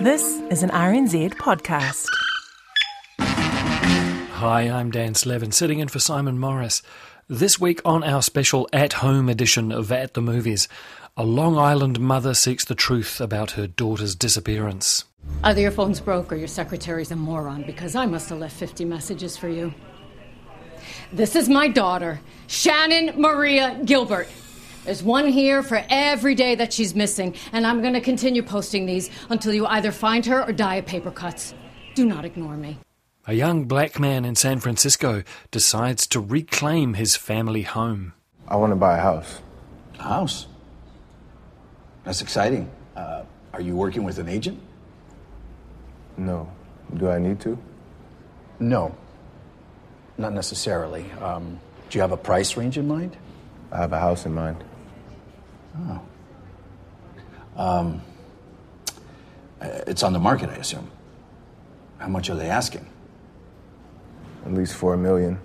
This is an RNZ podcast. Hi, I'm Dan Slevin, sitting in for Simon Morris. This week on our special at home edition of At the Movies, a Long Island mother seeks the truth about her daughter's disappearance. Either your phone's broke or your secretary's a moron because I must have left 50 messages for you. This is my daughter, Shannan Maria Gilbert. There's one here for every day that she's missing, and I'm going to continue posting these until you either find her or die of paper cuts. Do not ignore me. A young black man in San Francisco decides to reclaim his family home. I want to buy a house. A house? That's exciting. Uh, are you working with an agent? No. Do I need to? No. Not necessarily. Um, do you have a price range in mind? I have a house in mind. Oh. Um, it's on the market, I assume. How much are they asking? At least four million.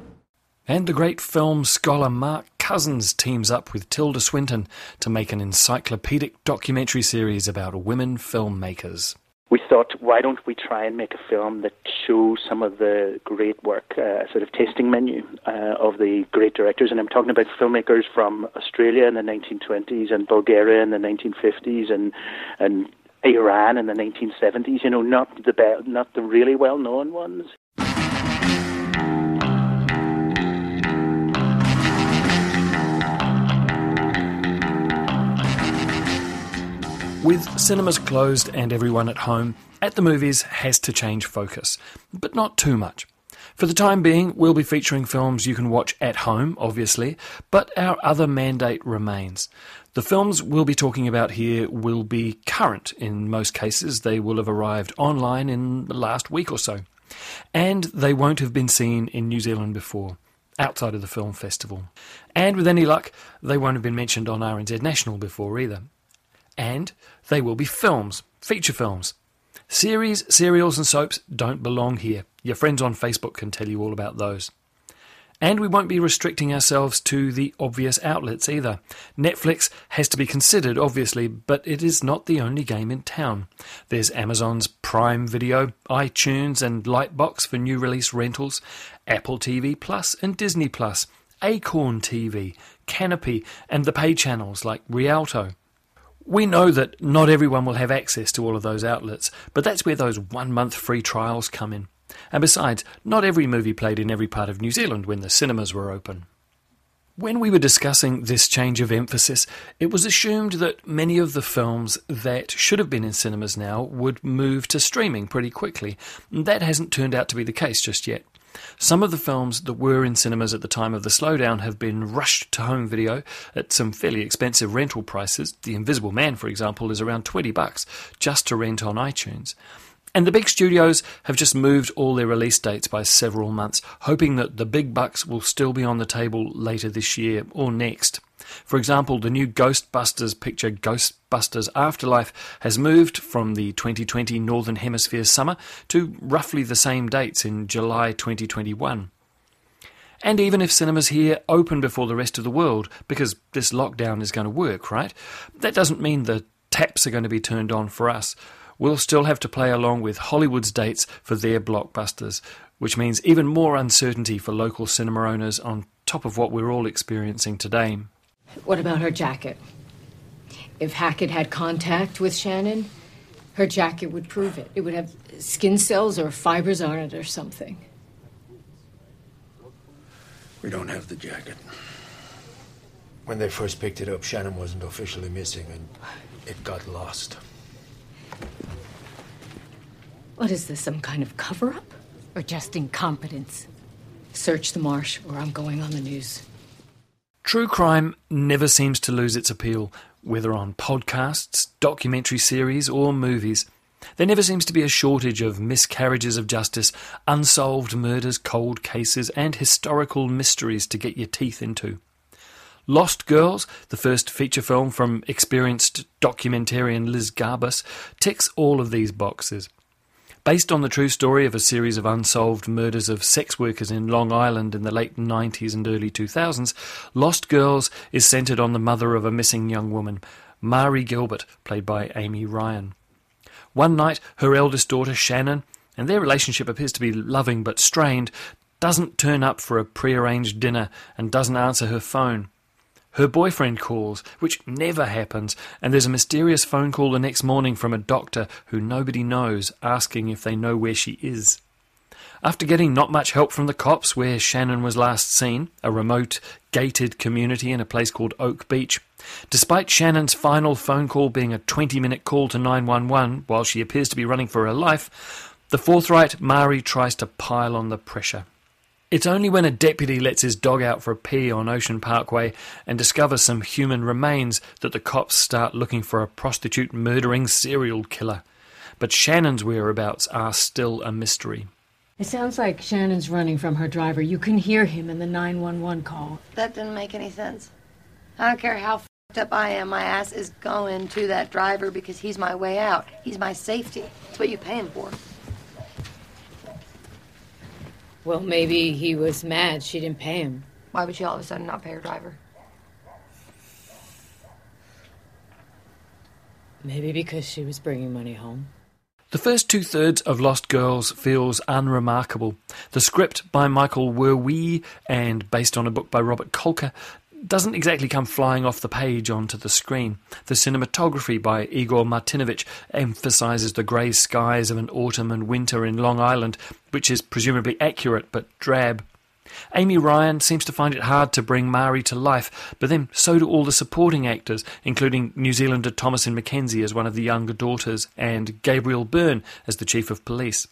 And the great film scholar Mark Cousins teams up with Tilda Swinton to make an encyclopedic documentary series about women filmmakers. We thought, why don't we try and make a film that shows some of the great work, uh, sort of tasting menu uh, of the great directors? And I'm talking about filmmakers from Australia in the 1920s and Bulgaria in the 1950s and and Iran in the 1970s. You know, not the be- not the really well known ones. With cinemas closed and everyone at home, At the Movies has to change focus, but not too much. For the time being, we'll be featuring films you can watch at home, obviously, but our other mandate remains. The films we'll be talking about here will be current in most cases. They will have arrived online in the last week or so. And they won't have been seen in New Zealand before, outside of the film festival. And with any luck, they won't have been mentioned on RNZ National before either. And they will be films, feature films. Series, serials, and soaps don't belong here. Your friends on Facebook can tell you all about those. And we won't be restricting ourselves to the obvious outlets either. Netflix has to be considered, obviously, but it is not the only game in town. There's Amazon's Prime Video, iTunes, and Lightbox for new release rentals, Apple TV Plus and Disney Plus, Acorn TV, Kanopy, and the pay channels like Rialto. We know that not everyone will have access to all of those outlets, but that's where those one month free trials come in. And besides, not every movie played in every part of New Zealand when the cinemas were open. When we were discussing this change of emphasis, it was assumed that many of the films that should have been in cinemas now would move to streaming pretty quickly. That hasn't turned out to be the case just yet. Some of the films that were in cinemas at the time of the slowdown have been rushed to home video at some fairly expensive rental prices. The Invisible Man, for example, is around 20 bucks just to rent on iTunes. And the big studios have just moved all their release dates by several months, hoping that the big bucks will still be on the table later this year or next. For example, the new Ghostbusters picture Ghostbusters Afterlife has moved from the 2020 Northern Hemisphere summer to roughly the same dates in July 2021. And even if cinemas here open before the rest of the world, because this lockdown is going to work, right? That doesn't mean the taps are going to be turned on for us. We'll still have to play along with Hollywood's dates for their blockbusters, which means even more uncertainty for local cinema owners on top of what we're all experiencing today. What about her jacket? If Hackett had contact with Shannan, her jacket would prove it. It would have skin cells or fibers on it or something. We don't have the jacket. When they first picked it up, Shannan wasn't officially missing, and it got lost. What is this, some kind of cover up? Or just incompetence? Search the marsh, or I'm going on the news. True crime never seems to lose its appeal. whether on podcasts, documentary series, or movies. There never seems to be a shortage of miscarriages of justice, unsolved murders, cold cases, and historical mysteries to get your teeth into. Lost Girls, the first feature film from experienced documentarian Liz Garbus, ticks all of these boxes. Based on the true story of a series of unsolved murders of sex workers in Long Island in the late 90s and early 2000s, Lost Girls is centered on the mother of a missing young woman, Mari Gilbert, played by Amy Ryan. One night, her eldest daughter, Shannan, and their relationship appears to be loving but strained, doesn't turn up for a prearranged dinner and doesn't answer her phone. Her boyfriend calls, which never happens, and there's a mysterious phone call the next morning from a doctor who nobody knows asking if they know where she is. After getting not much help from the cops where Shannan was last seen, a remote, gated community in a place called Oak Beach, despite Shannan's final phone call being a 20 minute call to 911 while she appears to be running for her life, the forthright Mari tries to pile on the pressure. It's only when a deputy lets his dog out for a pee on Ocean Parkway and discovers some human remains that the cops start looking for a prostitute murdering serial killer. But Shannan's whereabouts are still a mystery. It sounds like Shannan's running from her driver. You can hear him in the 911 call. That didn't make any sense. I don't care how f***ed up I am, my ass is going to that driver because he's my way out. He's my safety. It's what you pay him for. Well, maybe he was mad she didn't pay him. Why would she all of a sudden not pay her driver? Maybe because she was bringing money home. The first two thirds of Lost Girls feels unremarkable. The script by Michael Werwie and based on a book by Robert Kolker doesn't exactly come flying off the page onto the screen. The cinematography by Igor Martinovich emphasizes the grey skies of an autumn and winter in Long Island, which is presumably accurate but drab. Amy Ryan seems to find it hard to bring Mari to life, but then so do all the supporting actors, including New Zealander Thomasin McKenzie as one of the younger daughters and Gabriel Byrne as the chief of police.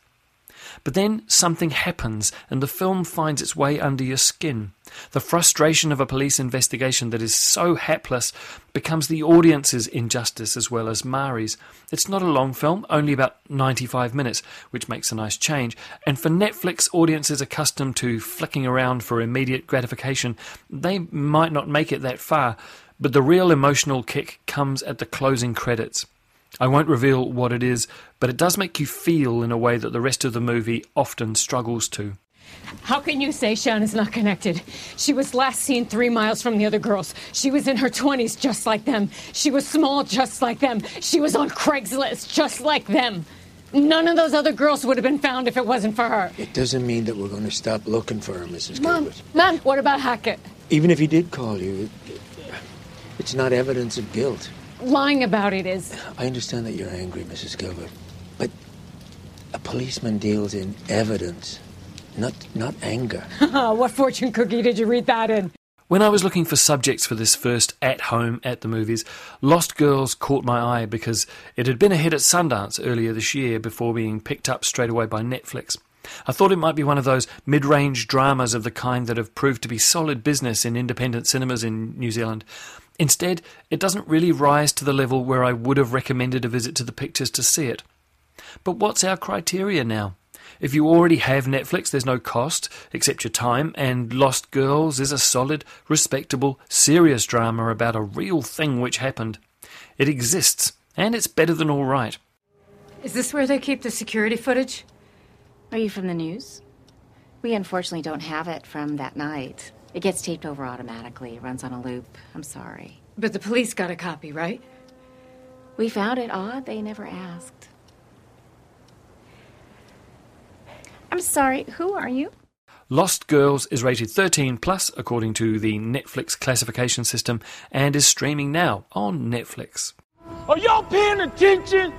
But then something happens and the film finds its way under your skin. The frustration of a police investigation that is so hapless becomes the audience's injustice as well as Mari's. It's not a long film, only about 95 minutes, which makes a nice change. And for Netflix audiences accustomed to flicking around for immediate gratification, they might not make it that far. But the real emotional kick comes at the closing credits. I won't reveal what it is, but it does make you feel in a way that the rest of the movie often struggles to. How can you say Sean is not connected? She was last seen three miles from the other girls. She was in her 20s, just like them. She was small, just like them. She was on Craigslist, just like them. None of those other girls would have been found if it wasn't for her. It doesn't mean that we're going to stop looking for her, Mrs. Mom, Gilbert. Mom, what about Hackett? Even if he did call you, it, it's not evidence of guilt. Lying about it is. I understand that you're angry, Mrs. Gilbert, but a policeman deals in evidence, not not anger. Ah, what fortune cookie did you read that in? When I was looking for subjects for this first at home at the movies, Lost Girls caught my eye because it had been a hit at Sundance earlier this year before being picked up straight away by Netflix. I thought it might be one of those mid range dramas of the kind that have proved to be solid business in independent cinemas in New Zealand. Instead, it doesn't really rise to the level where I would have recommended a visit to the pictures to see it. But what's our criteria now? If you already have Netflix, there's no cost except your time, and Lost Girls is a solid, respectable, serious drama about a real thing which happened. It exists, and it's better than all right. Is this where they keep the security footage? Are you from the news? We unfortunately don't have it from that night. It gets taped over automatically, it runs on a loop. I'm sorry. But the police got a copy, right? We found it odd they never asked. I'm sorry, who are you? Lost Girls is rated 13 plus according to the Netflix classification system and is streaming now on Netflix. Are y'all paying attention?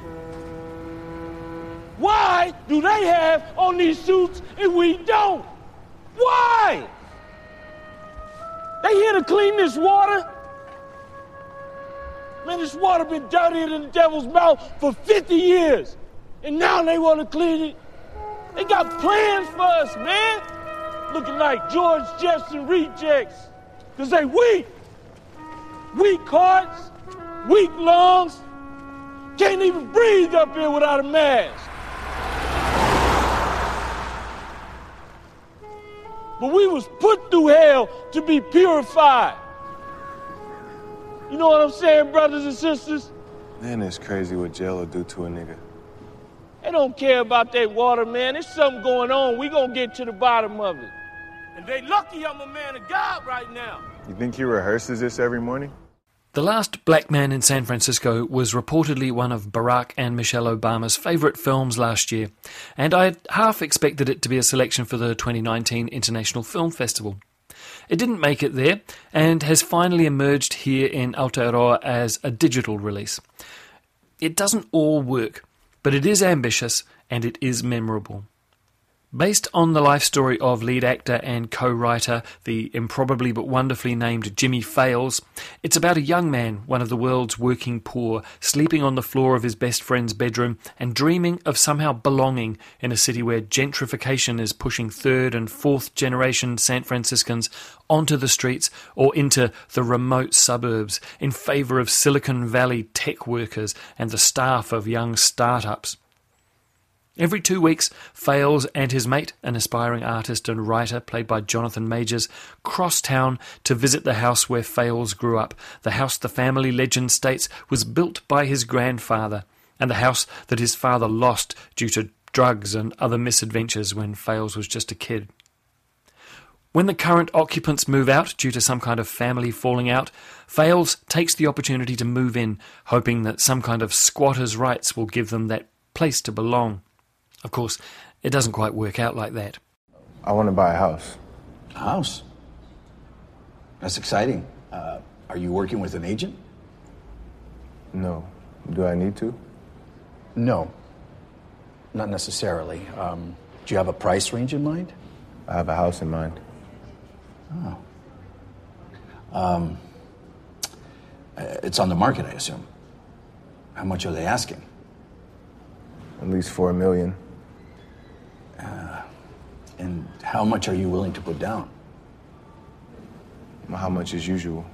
Why do they have on these suits and we don't? Why? They here to clean this water? Man, this water been dirtier than the devil's mouth for 50 years. And now they want to clean it. They got plans for us, man. Looking like George Jefferson rejects. Because they weak. Weak hearts, weak lungs. Can't even breathe up here without a mask. But we was put through hell to be purified. You know what I'm saying, brothers and sisters? Man, it's crazy what jail will do to a nigga. They don't care about that water, man. There's something going on. We gonna get to the bottom of it. And they lucky I'm a man of God right now. You think he rehearses this every morning? The Last Black Man in San Francisco was reportedly one of Barack and Michelle Obama's favourite films last year, and I half expected it to be a selection for the 2019 International Film Festival. It didn't make it there, and has finally emerged here in Aotearoa as a digital release. It doesn't all work, but it is ambitious and it is memorable. Based on the life story of lead actor and co writer, the improbably but wonderfully named Jimmy Fails, it's about a young man, one of the world's working poor, sleeping on the floor of his best friend's bedroom and dreaming of somehow belonging in a city where gentrification is pushing third and fourth generation San Franciscans onto the streets or into the remote suburbs in favour of Silicon Valley tech workers and the staff of young startups. Every two weeks, Fails and his mate, an aspiring artist and writer played by Jonathan Majors, cross town to visit the house where Fails grew up, the house the family legend states was built by his grandfather, and the house that his father lost due to drugs and other misadventures when Fails was just a kid. When the current occupants move out due to some kind of family falling out, Fails takes the opportunity to move in, hoping that some kind of squatter's rights will give them that place to belong. Of course, it doesn't quite work out like that. I want to buy a house. A house? That's exciting. Uh, are you working with an agent? No. Do I need to? No. Not necessarily. Um, do you have a price range in mind? I have a house in mind. Oh. Um, uh, it's on the market, I assume. How much are they asking? At least four million. Uh, and how much are you willing to put down? How much is usual?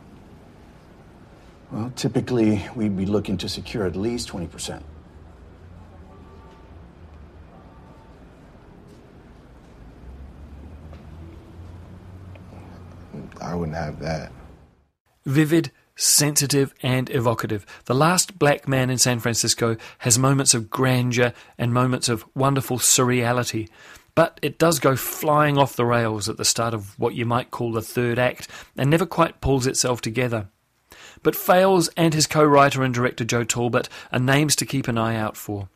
Well, typically we'd be looking to secure at least 20%. I wouldn't have that. Vivid, sensitive, and evocative. The Last Black Man in San Francisco has moments of grandeur and moments of wonderful surreality. But it does go flying off the rails at the start of what you might call the third act and never quite pulls itself together. But Fails and his co writer and director Joe Talbot are names to keep an eye out for.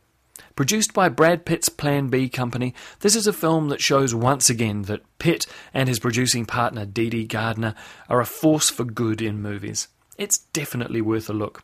Produced by Brad Pitt's Plan B company, this is a film that shows once again that Pitt and his producing partner Dede Gardner are a force for good in movies. It's definitely worth a look.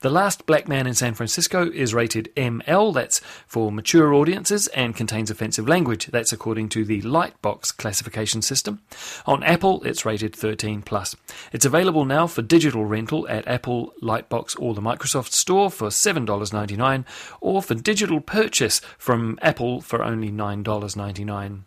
The Last Black Man in San Francisco is rated ML, that's for mature audiences, and contains offensive language, that's according to the Lightbox classification system. On Apple, it's rated 13 plus. It's available now for digital rental at Apple, Lightbox, or the Microsoft Store for $7.99, or for digital purchase from Apple for only $9.99.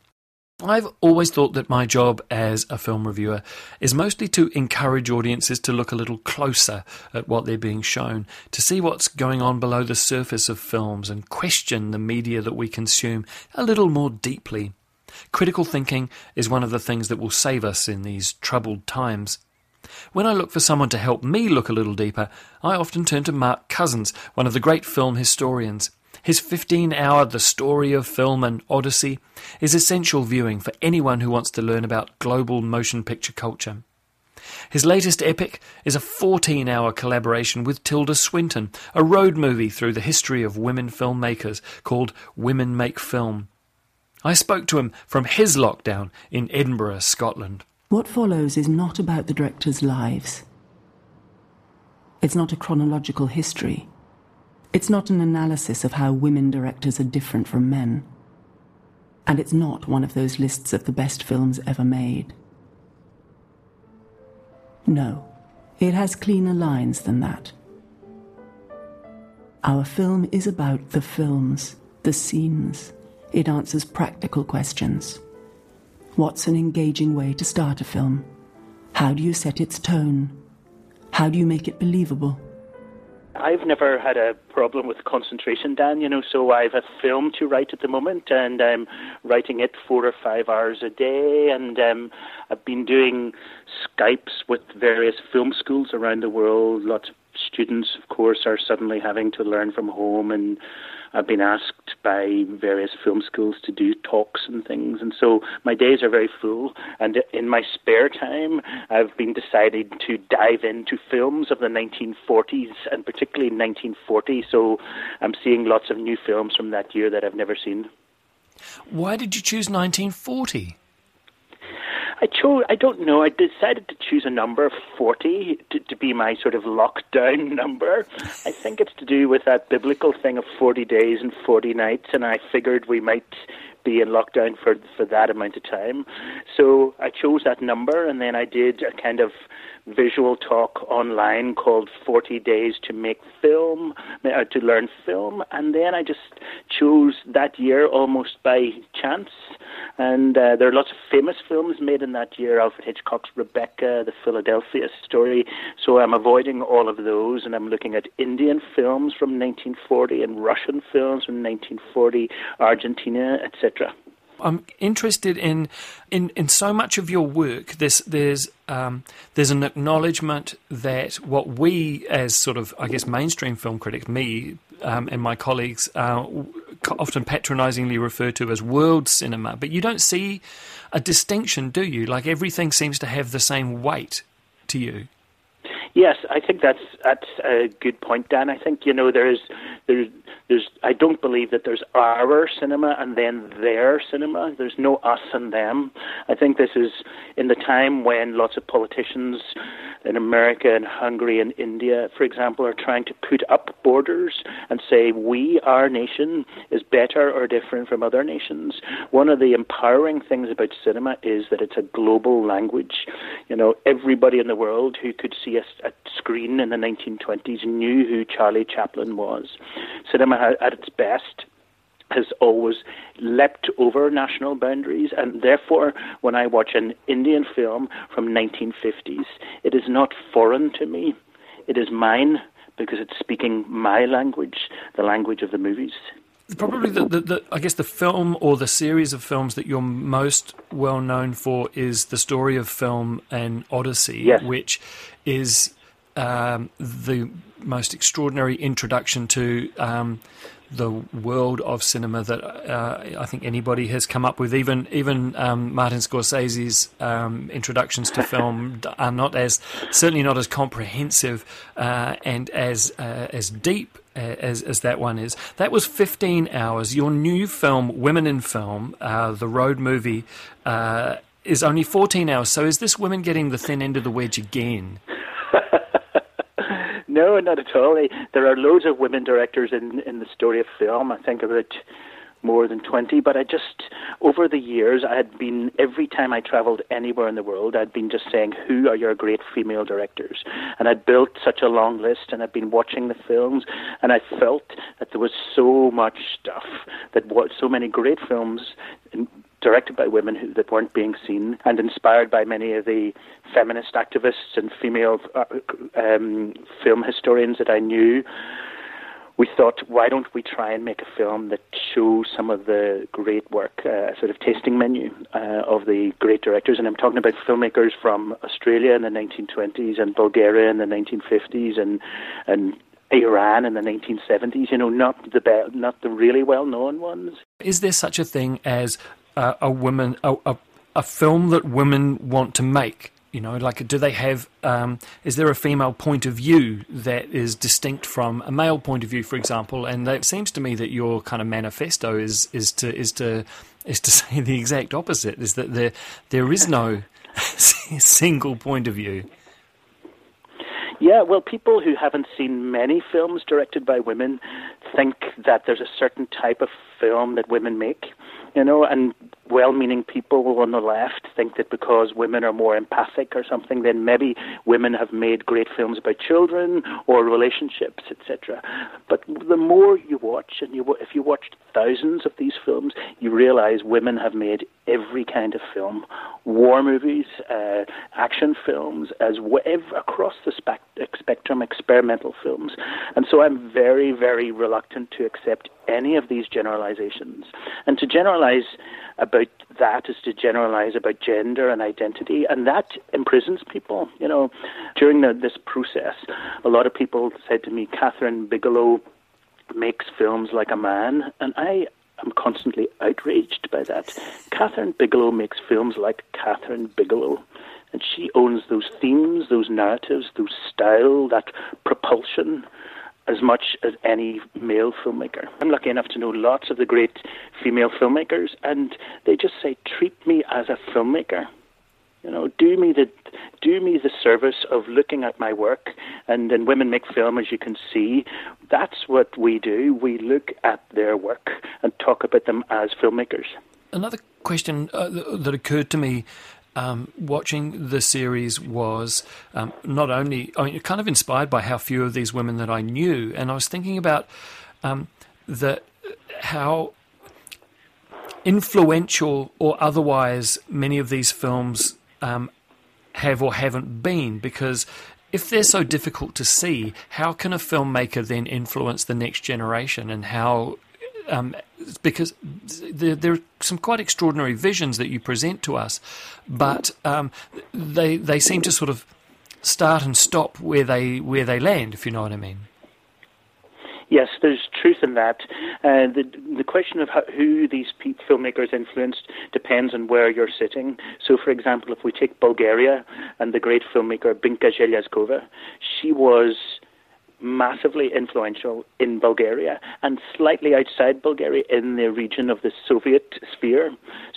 I've always thought that my job as a film reviewer is mostly to encourage audiences to look a little closer at what they're being shown, to see what's going on below the surface of films and question the media that we consume a little more deeply. Critical thinking is one of the things that will save us in these troubled times. When I look for someone to help me look a little deeper, I often turn to Mark Cousins, one of the great film historians. His 15 hour The Story of Film an Odyssey is essential viewing for anyone who wants to learn about global motion picture culture. His latest epic is a 14 hour collaboration with Tilda Swinton, a road movie through the history of women filmmakers called Women Make Film. I spoke to him from his lockdown in Edinburgh, Scotland. What follows is not about the directors' lives. It's not a chronological history. It's not an analysis of how women directors are different from men. And it's not one of those lists of the best films ever made. No, it has cleaner lines than that. Our film is about the films, the scenes. It answers practical questions. What's an engaging way to start a film? How do you set its tone? How do you make it believable? I've never had a problem with concentration, Dan, you know, so I've a film to write at the moment and I'm writing it four or five hours a day and um, I've been doing Skypes with various film schools around the world. Lots of students, of course, are suddenly having to learn from home and I've been asked by various film schools to do talks and things, and so my days are very full. And in my spare time, I've been deciding to dive into films of the 1940s, and particularly 1940. So I'm seeing lots of new films from that year that I've never seen. Why did you choose 1940? I chose. I don't know. I decided to choose a number forty to, to be my sort of lockdown number. I think it's to do with that biblical thing of forty days and forty nights, and I figured we might be in lockdown for for that amount of time. So I chose that number, and then I did a kind of visual talk online called 40 Days to Make Film, uh, to Learn Film. And then I just chose that year almost by chance. And uh, there are lots of famous films made in that year Alfred Hitchcock's Rebecca, The Philadelphia Story. So I'm avoiding all of those and I'm looking at Indian films from 1940 and Russian films from 1940, Argentina, etc. I'm interested in in in so much of your work. There's there's um, there's an acknowledgement that what we, as sort of I guess mainstream film critics, me um, and my colleagues, uh, often patronisingly refer to as world cinema, but you don't see a distinction, do you? Like everything seems to have the same weight to you. Yes, I think that's that's a good point, Dan. I think you know there's there's there's I don't believe that there's our cinema and then their cinema. There's no us and them. I think this is in the time when lots of politicians in America and Hungary and India, for example, are trying to put up borders and say we, our nation, is better or different from other nations. One of the empowering things about cinema is that it's a global language. You know, everybody in the world who could see a, a screen in the 1920s knew who Charlie Chaplin was. Cinema at its best has always leapt over national boundaries. And therefore when I watch an Indian film from 1950s it is not foreign to me. It is mine because it's speaking my language the language of the movies. Probably the, the, the, I guess the film or the series of films that you're most well known for is the story of film an Odyssey, yes. which is um, the most extraordinary introduction to um, the world of cinema that uh, I think anybody has come up with. Even even um, Martin Scorsese's um, introductions to film are not as certainly not as comprehensive uh, and as uh, as deep uh, as, as that one is. That was 15 hours. Your new film, Women in Film, uh, the road movie, uh, is only 14 hours. So is this women getting the thin end of the wedge again? No, not at all. There are loads of women directors in in the story of film. I think about more than 20 but i just over the years i had been every time i traveled anywhere in the world i'd been just saying who are your great female directors and i'd built such a long list and i'd been watching the films and i felt that there was so much stuff that was so many great films directed by women who, that weren't being seen and inspired by many of the feminist activists and female uh, um, film historians that I knew. We thought, why don't we try and make a film that shows some of the great work, uh, sort of tasting menu uh, of the great directors? And I'm talking about filmmakers from Australia in the 1920s and Bulgaria in the 1950s and and Iran in the 1970s. You know, not the be- not the really well known ones. Is there such a thing as uh, a woman a, a, a film that women want to make? You know, like, do they have? Um, is there a female point of view that is distinct from a male point of view, for example? And it seems to me that your kind of manifesto is is to is to is to say the exact opposite: is that there there is no single point of view. Yeah, well, people who haven't seen many films directed by women think that there's a certain type of film that women make you know, and well-meaning people on the left think that because women are more empathic or something, then maybe women have made great films about children or relationships, etc. But the more you watch, and you, if you watched thousands of these films, you realize women have made every kind of film, war movies, uh, action films, as whatever across the spectrum, experimental films. And so I'm very, very reluctant to accept any of these generalizations. And to generalize about that is to generalize about gender and identity, and that imprisons people. You know, during the, this process, a lot of people said to me, Kathryn Bigelow makes films like a man, and I am constantly outraged by that. Kathryn Bigelow makes films like Kathryn Bigelow. And she owns those themes, those narratives, those style, that propulsion, as much as any male filmmaker. I'm lucky enough to know lots of the great female filmmakers, and they just say, treat me as a filmmaker. You know, do me the do me the service of looking at my work, and then Women Make Film, as you can see, that's what we do. We look at their work and talk about them as filmmakers. Another question uh, that occurred to me um, watching the series was um, not only I mean, kind of inspired by how few of these women that I knew, and I was thinking about um, the how influential or otherwise many of these films um, have or haven't been. Because if they're so difficult to see, how can a filmmaker then influence the next generation? And how um, because there, are some quite extraordinary visions that you present to us, but um, they they seem to sort of start and stop where they where they land, if you know what I mean. Yes, there's truth in that. Uh, the the question of how, who these filmmakers influenced depends on where you're sitting. So, for example, if we take Bulgaria and the great filmmaker Binka Zhelyazkova, she was massively influential in Bulgaria and slightly outside Bulgaria in the region of the Soviet sphere.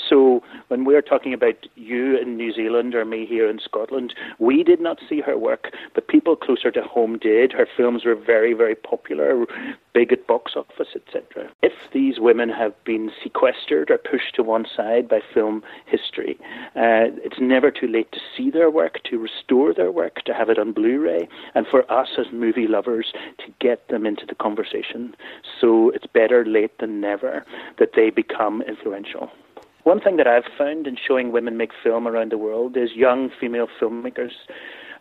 So when we're talking about you in New Zealand or me here in Scotland, we did not see her work, but people closer to home did. Her films were very, very popular, big at box office, etc. If these women have been sequestered or pushed to one side by film history, uh, it's never too late to see their work, to restore their work, to have it on Blu-ray, and for us as movie lovers to get them into the conversation. So it's better late than never that they become influential. One thing that I've found in showing women make film around the world is young female filmmakers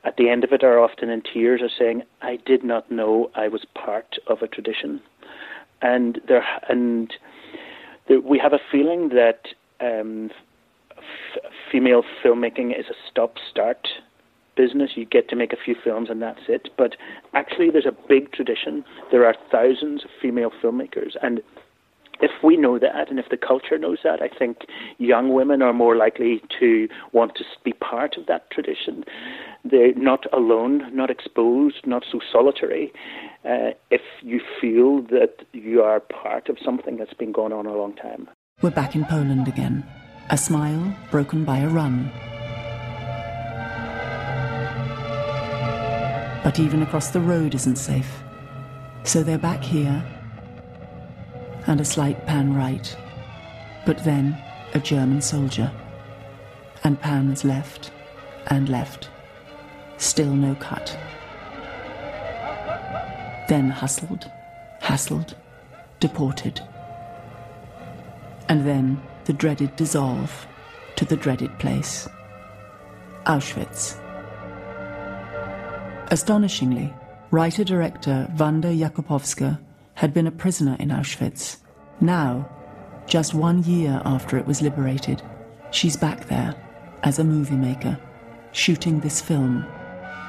at the end of it are often in tears are saying, I did not know I was part of a tradition. And there and there, we have a feeling that um, f- female filmmaking is a stop start business. You get to make a few films and that's it. But actually, there's a big tradition. There are thousands of female filmmakers, and if we know that and if the culture knows that, I think young women are more likely to want to be part of that tradition. They're not alone, not exposed, not so solitary. Uh, if you feel that you are part of something that's been going on a long time. We're back in Poland again. A smile broken by a run. But even across the road isn't safe. So they're back here. And a slight pan right. But then a German soldier. And pans left and left. Still no cut. Then hustled, hassled, deported. And then the dreaded dissolve to the dreaded place Auschwitz. Astonishingly, writer director Wanda Jakubowska had been a prisoner in Auschwitz. Now, just one year after it was liberated, she's back there as a movie maker, shooting this film,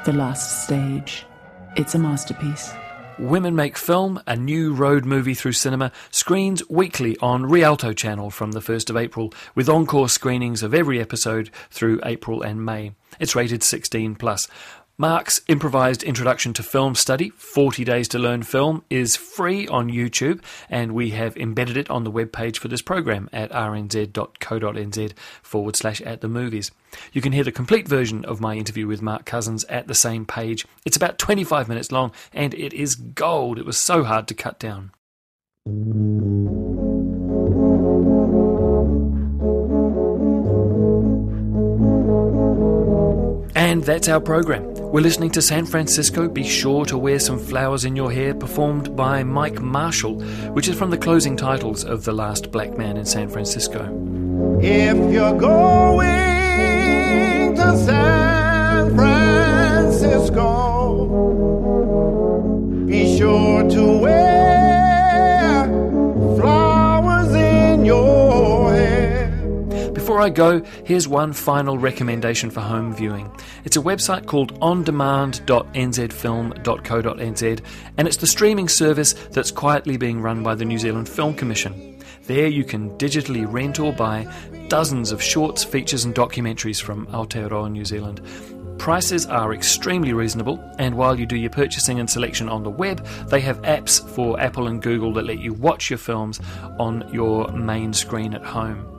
The Last Stage. It's a masterpiece. Women Make Film, a new road movie through cinema, screens weekly on Rialto Channel from the 1st of April, with encore screenings of every episode through April and May. It's rated 16 plus. Mark's improvised introduction to film study, 40 Days to Learn Film, is free on YouTube, and we have embedded it on the webpage for this program at rnz.co.nz forward slash at the movies. You can hear the complete version of my interview with Mark Cousins at the same page. It's about 25 minutes long, and it is gold. It was so hard to cut down. And that's our program. We're listening to San Francisco, Be Sure to Wear Some Flowers in Your Hair, performed by Mike Marshall, which is from the closing titles of The Last Black Man in San Francisco. If you're going to San Francisco, be sure to wear Before I go, here's one final recommendation for home viewing. It's a website called ondemand.nzfilm.co.nz, and it's the streaming service that's quietly being run by the New Zealand Film Commission. There you can digitally rent or buy dozens of shorts, features, and documentaries from Aotearoa New Zealand. Prices are extremely reasonable, and while you do your purchasing and selection on the web, they have apps for Apple and Google that let you watch your films on your main screen at home.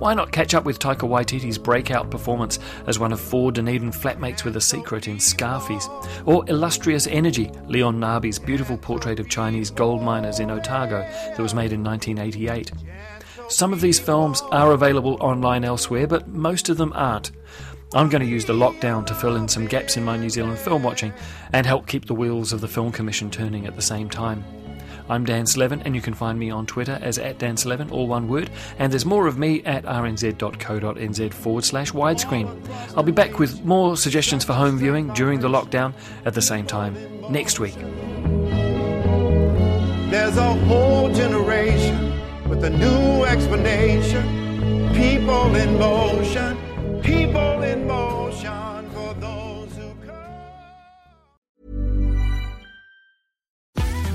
Why not catch up with Taika Waititi's breakout performance as one of four Dunedin flatmates with a secret in Scarfies? Or Illustrious Energy, Leon Narbey's beautiful portrait of Chinese gold miners in Otago that was made in 1988? Some of these films are available online elsewhere, but most of them aren't. I'm going to use the lockdown to fill in some gaps in my New Zealand film watching and help keep the wheels of the Film Commission turning at the same time. I'm Dan Slevin, and you can find me on Twitter as at Dan Slevin, all one word, and there's more of me at rnz.co.nz forward slash widescreen. I'll be back with more suggestions for home viewing during the lockdown at the same time next week. There's a whole generation with a new explanation. People in motion, people in motion